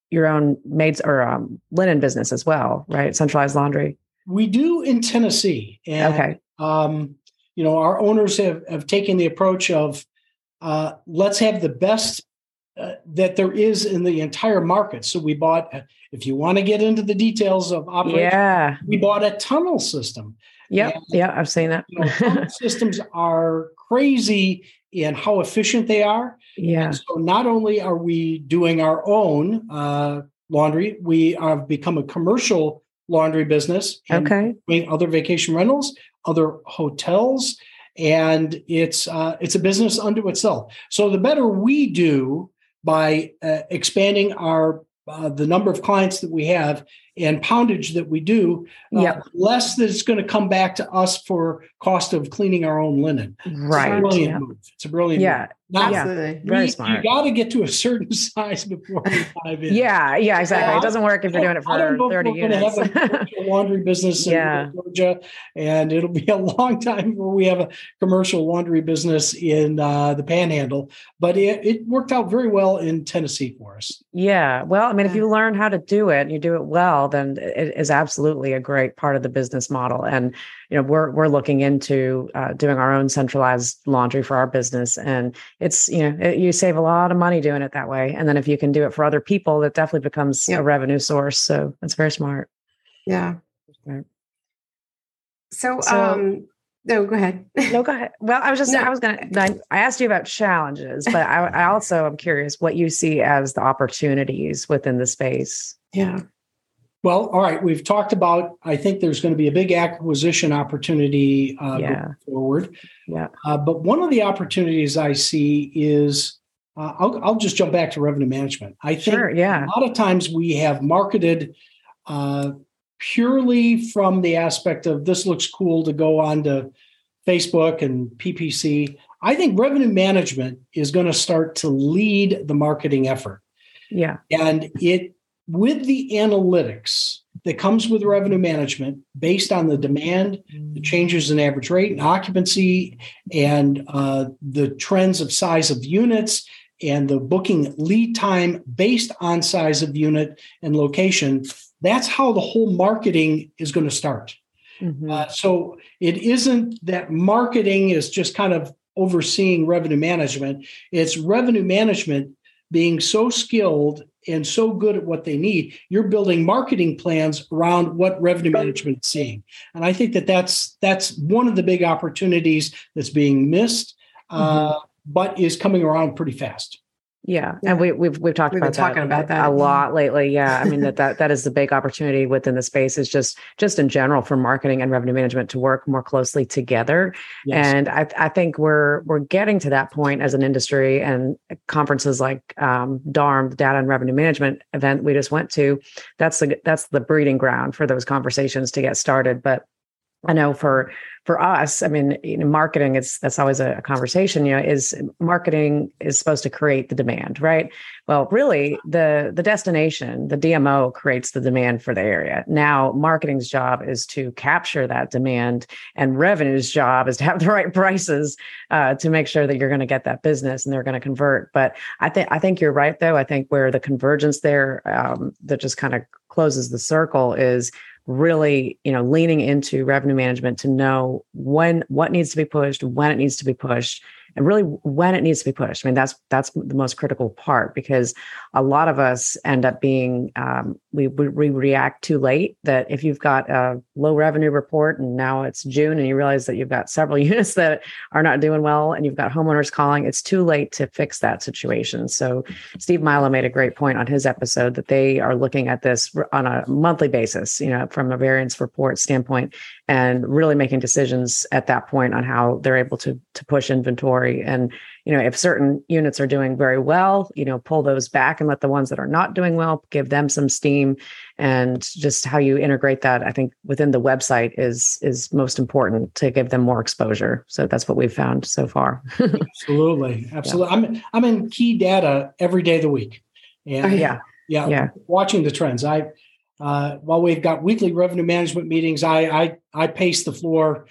your own maids or um, linen business as well, right? Centralized laundry. We do in Tennessee. And Okay. um, you know, our owners have, have taken the approach of uh, let's have the best uh, that there is in the entire market. So we bought, uh, if you want to get into the details of operation, Yeah. we bought a tunnel system. Yeah, Yeah. I've seen that. You know, systems are crazy in how efficient they are. yeah. So not only are we doing our own uh, laundry, we have become a commercial laundry business. and Okay. doing other vacation rentals, other hotels, and it's uh, it's a business unto itself. So the better we do, by uh, expanding our uh, the number of clients that we have and poundage that we do, uh, Yep. less that it's going to come back to us for cost of cleaning our own linen. Right. It's a Right. brilliant Yeah. move. It's a brilliant Yeah. move. Now, Yeah. Absolutely. Very we- smart. You got to get to a certain size before we dive in. Yeah, yeah, exactly. Yeah. It doesn't work if you're doing it I don't for know if 30 we're units. have a laundry business in Yeah. Georgia, and it'll be a long time before we have a commercial laundry business in uh, the Panhandle. But it, it worked out very well in Tennessee for us. Yeah. Well, I mean, if you learn how to do it and you do it well, then it is absolutely a great part of the business model. And, you know, we're, we're looking into uh, doing our own centralized laundry for our business. And it's, you know, it, you save a lot of money doing it that way. And then if you can do it for other people, that definitely becomes a revenue source. So that's very smart. Yeah. Right. So, So- um, no, go ahead. No, go ahead. Well, I was just, No. I was going to, I asked you about challenges, but I, I also am curious what you see as the opportunities within the space. yeah. Well, all right. We've talked about. I think there's going to be a big acquisition opportunity uh, Yeah. going forward. Yeah. Uh, but one of the opportunities I see is uh, I'll, I'll just jump back to revenue management. I think Sure. Yeah. a lot of times we have marketed uh, purely from the aspect of this looks cool to go on to Facebook and PPC. I think revenue management is going to start to lead the marketing effort. Yeah. And it with the analytics that comes with revenue management based on the demand, the changes in average rate and occupancy, and uh, the trends of size of units and the booking lead time based on size of unit and location. That's how the whole marketing is going to start. Mhm. Uh, so it isn't that marketing is just kind of overseeing revenue management. It's revenue management being so skilled and so good at what they need. You're building marketing plans around what revenue management is seeing, and I think that that's that's one of the big opportunities that's being missed, uh, but is coming around pretty fast. Yeah, Yeah. and we, we've we've talked We've about that talking about that. a lot lately. Yeah, I mean that that that is the big opportunity within the space is just just in general for marketing and revenue management to work more closely together. Yes. And I I think we're we're getting to that point as an industry and conferences like um, DARM, the Data and Revenue Management event we just went to. That's the that's the breeding ground for those conversations to get started. But I know for for us, I mean, you know, marketing it's that's always a, a conversation. You know, is marketing is supposed to create the demand, right? Well, really, the the destination, the DMO creates the demand for the area. Now, marketing's job is to capture that demand, and revenue's job is to have the right prices uh, to make sure that you're going to get that business and they're going to convert. But I think I think you're right, though. I think where the convergence there um, that just kind of closes the circle is really you know leaning into revenue management to know when what needs to be pushed when it needs to be pushed and really when it needs to be pushed. I mean that's that's the most critical part because a lot of us end up being um, we, we we react too late that if you've got a low revenue report and now it's june and you realize that you've got several units that are not doing well and you've got homeowners calling it's too late to fix that situation. So steve milo made a great point on his episode that they are looking at this on a monthly basis you know from a variance report standpoint and really making decisions at that point on how they're able to to push inventory. And you know if certain units are doing very well you know pull those back and let the ones that are not doing well give them some steam. And just how you integrate that i think within the website is is most important to give them more exposure. So that's what we've found so far. Absolutely, absolutely. I'm I'm in Key Data every day of the week, and oh, yeah. Yeah, Yeah. watching the trends. I uh, while we've got weekly revenue management meetings, I I I pace the floor,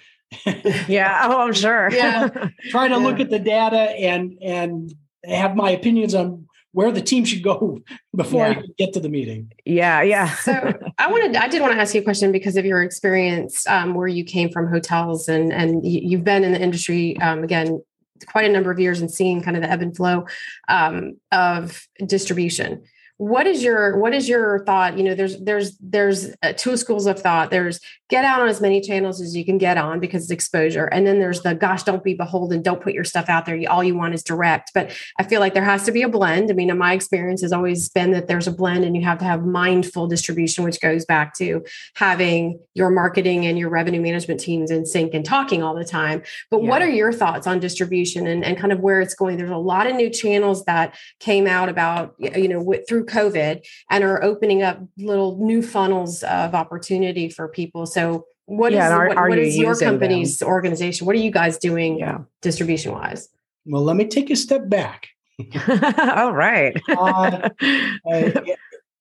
yeah oh i'm sure Yeah. try to look at the data and and have my opinions on where the team should go before I Yeah. can get to the meeting. yeah yeah so I wanted, I did want to ask you a question because of your experience, um, where you came from hotels and and you- you've been in the industry um, again quite a number of years and seen kind of the ebb and flow um, of distribution. What is your what is your thought? You know there's there's there's uh, two schools of thought. There's get out on as many channels as you can get on because it's exposure. And then there's the gosh don't be beholden. Don't put your stuff out there. All you want is direct. But i feel like there has to be a blend. I mean in my experience has always been that there's a blend and you have to have mindful distribution which goes back to having your marketing and your revenue management teams in sync and talking all the time. But yeah. what are your thoughts on distribution and, and kind of where it's going? There's a lot of new channels that came out about you know through COVID and are opening up little new funnels of opportunity for people. So what yeah, is, are, what, are what you is your company's them? organization? What are you guys doing yeah. distribution wise? Well, let me take a step back. All right. uh, uh,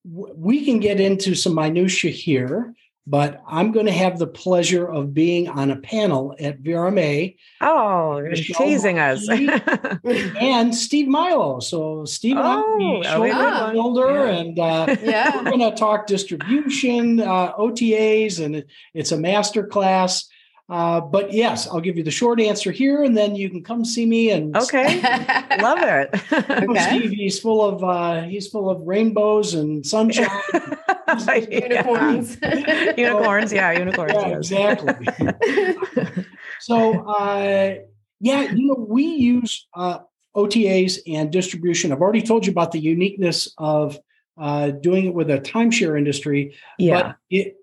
we can get into some minutia here, but I'm going to have the pleasure of being on a panel at VRMA. Oh, you're teasing us. and Steve Milo. So Steve oh, shoulder shoulder, yeah. and uh, yeah. we're going to talk distribution, uh, OTAs, and it's a master class. Uh, but yes, I'll give you the short answer here, and then you can come see me. And okay, love it. okay. Steve, he's full of uh, he's full of rainbows and sunshine. unicorns, unicorns, yeah, unicorns. Yeah, exactly. so, uh, yeah, you know, we use uh, OTAs and distribution. I've already told you about the uniqueness of uh, doing it with a timeshare industry. Yeah. But it,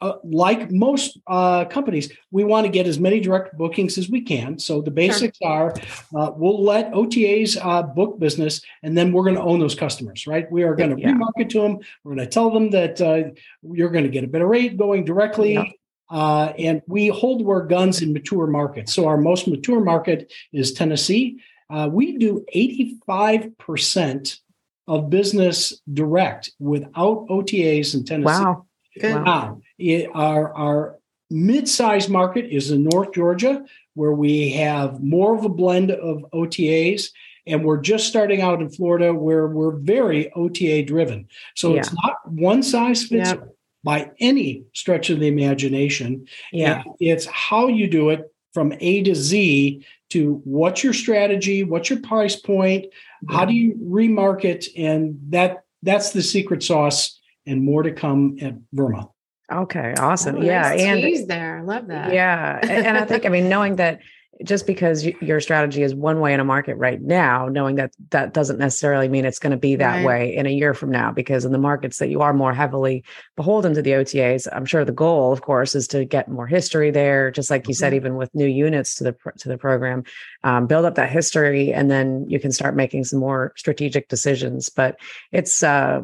uh, like most uh, companies, we want to get as many direct bookings as we can. So the basics sure. are uh, we'll let OTAs uh, book business, and then we're going to own those customers, right? We are going to yeah. remarket to them. We're going to tell them that uh, you're going to get a better rate going directly. Yeah. Uh, and we hold our guns in mature markets. So our most mature market is Tennessee. we do 85% of business direct without OTAs in Tennessee. Wow. Good. Wow. Ah, it, our our mid-sized market is in North Georgia, where we have more of a blend of OTAs, and we're just starting out in Florida, where we're very OTA driven. So yeah. it's not one size fits yep. by any stretch of the imagination. Yeah, and it's how you do it from A to Z to what's your strategy, what's your price point, yeah. how do you remarket, and that that's the secret sauce and more to come at VRMA. Okay, awesome. Oh, yeah, nice and there, I love that. Yeah, and I think I mean knowing that just because your strategy is one way in a market right now, knowing that that doesn't necessarily mean it's going to be that right. way in a year from now. Because in the markets that you are more heavily beholden to the OTAs, I'm sure the goal, of course, is to get more history there. Just like you mm-hmm. said, even with new units to the to the program, um, build up that history, and then you can start making some more strategic decisions. But it's uh,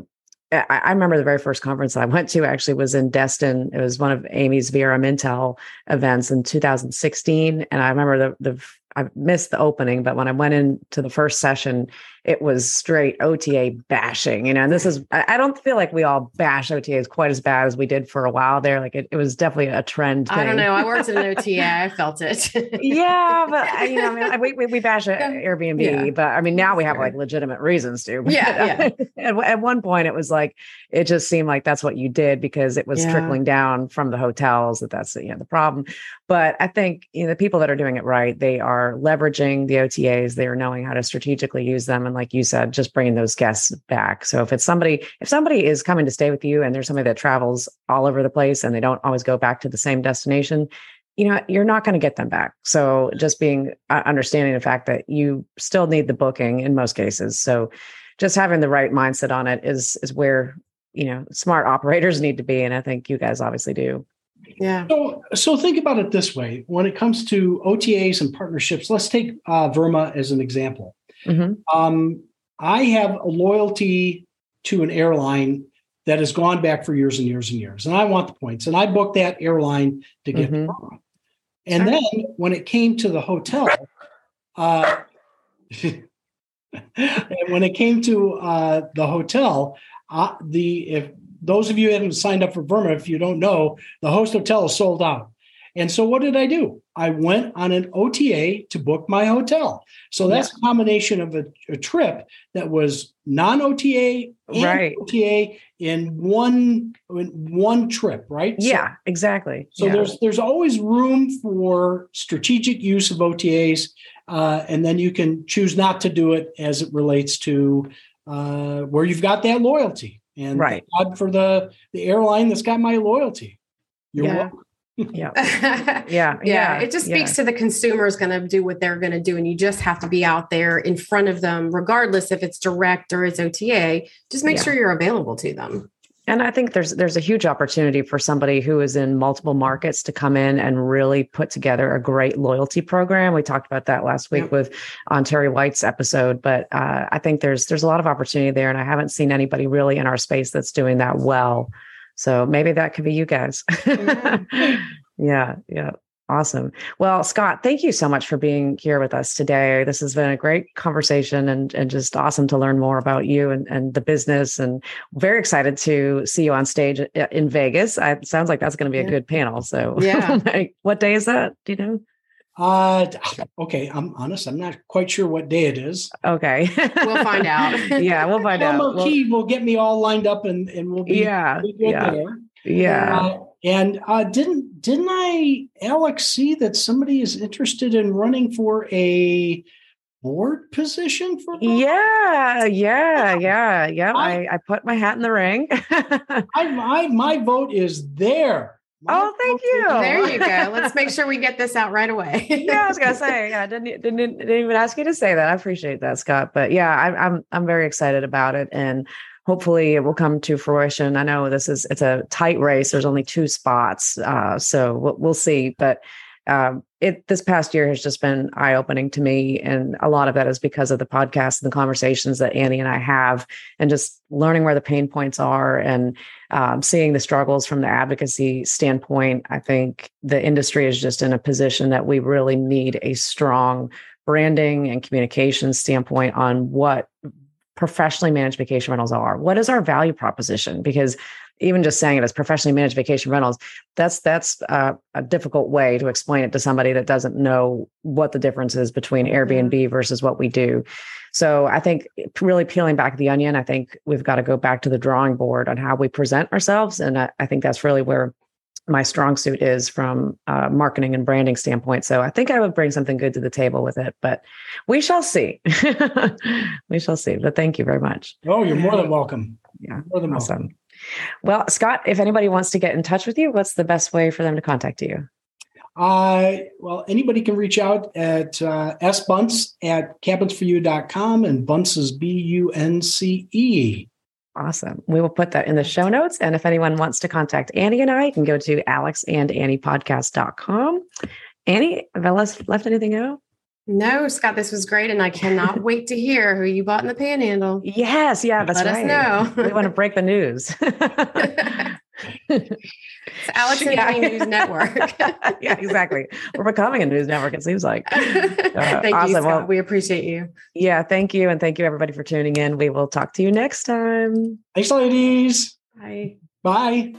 I, remember the very first conference that I went to actually was in Destin. It was one of Amy's VRM Intel events in 2016. And I remember the, the I missed the opening, but when I went into the first session, it was straight OTA bashing, you know. And this is, I don't feel like we all bash OTAs quite as bad as we did for a while there. Like it, it was definitely a trend. Thing. I don't know. I worked in an OTA. I felt it. yeah, but you know, I mean, we, we, we bash Airbnb, yeah. but I mean, now we have like legitimate reasons to. yeah. yeah. at, at, one point, it was like it just seemed like that's what you did because it was yeah. trickling down from the hotels. That that's you know the problem. But I think you know the people that are doing it right, they are leveraging the OTAs. They are knowing how to strategically use them and like you said, just bringing those guests back. So if it's somebody, if somebody is coming to stay with you and there's somebody that travels all over the place and they don't always go back to the same destination, you know, you're not going to get them back. So just being uh, understanding the fact that you still need the booking in most cases. So just having the right mindset on it is is where you know smart operators need to be, and I think you guys obviously do. Yeah. So, so think about it this way: when it comes to OTAs and partnerships, let's take uh, VRMA as an example. Mm-hmm. Um, I have a loyalty to an airline that has gone back for years and years and years, and I want the points, and I booked that airline to get mm-hmm. VRMA. And sure. then when it came to the hotel, uh, when it came to uh, the hotel, uh, the if those of you who haven't signed up for VRMA, if you don't know, the host hotel is sold out. And so what did I do? I went on an OTA to book my hotel. So that's yeah. a combination of a, a, trip that was non-OTA and right. OTA in one in one trip, right? Yeah, so, exactly. So yeah. there's there's always room for strategic use of OTAs, uh, and then you can choose not to do it as it relates to uh, where you've got that loyalty. And Right. God for the the airline that's got my loyalty. You're Yeah. welcome. Yeah. yeah. Yeah. Yeah, it just yeah. speaks to the consumer is going to do what they're going to do, and you just have to be out there in front of them, regardless if it's direct or it's OTA. Just make Yeah. sure you're available to them. And I think there's there's a huge opportunity for somebody who is in multiple markets to come in and really put together a great loyalty program. We talked about that last week Yep. with on Terry White's episode, but uh, I think there's there's a lot of opportunity there, and I haven't seen anybody really in our space that's doing that well. So maybe that could be you guys. Yeah. yeah, yeah. Awesome. Well, Scott, thank you so much for being here with us today. This has been a great conversation and, and just awesome to learn more about you and, and the business. And very excited to see you on stage in Vegas. I, it sounds like that's going to be a good panel. So, Yeah. what day is that? Do you know? Uh, okay, I'm honest. I'm not quite sure what day it is. Okay. We'll find out. yeah, we'll find out. Elmo Well, Key will get me all lined up, and and we'll be yeah, yeah, there. yeah. Uh, and uh, didn't didn't I, Alex, see that somebody is interested in running for a board position for? Yeah, yeah, yeah, yeah. I- I, I put my hat in the ring. I, my my vote is there. My Oh, thank you. There you go. Let's make sure we get this out right away. yeah, I was gonna say, yeah, I didn't, didn't didn't even ask you to say that. I appreciate that, Scott. But yeah, I'm I'm I'm very excited about it, and hopefully it will come to fruition. I know this is it's a tight race. There's only two spots, uh, so we'll, we'll see. But um, it this past year has just been eye opening to me, and a lot of that is because of the podcast and the conversations that Annie and I have, and just learning where the pain points are and um, seeing the struggles from the advocacy standpoint. I think the industry is just in a position that we really need a strong branding and communication standpoint on what professionally managed vacation rentals are. What is our value proposition? Because even just saying it as professionally managed vacation rentals, that's that's uh, a difficult way to explain it to somebody that doesn't know what the difference is between Airbnb versus what we do. So I think really peeling back the onion, I think we've got to go back to the drawing board on how we present ourselves, and I, I think that's really where my strong suit is from a marketing and branding standpoint. So I think I would bring something good to the table with it, but we shall see. we shall see. But thank you very much. Oh, you're more than welcome. Yeah. More than welcome. Well, Scott, if anybody wants to get in touch with you, what's the best way for them to contact you? Uh, well, anybody can reach out at uh, sbunce at cabinsforyou.com and bunce is B U N C E. Awesome. We will put that in the show notes. And if anyone wants to contact Annie and I, you can go to alexandanniepodcast.com. Annie, have I left, anything out? no, Scott, this was great. And I cannot wait to hear who you bought in the panhandle. Yes. Yeah, that's Let us know. we want to break the news. It's Alex and Yeah. News Network. yeah, exactly. We're becoming a news network, it seems like. Uh, thank you, awesome. Scott. Well- we appreciate you. Yeah, thank you. And thank you, everybody, for tuning in. We will talk to you next time. Thanks, ladies. Bye. Bye.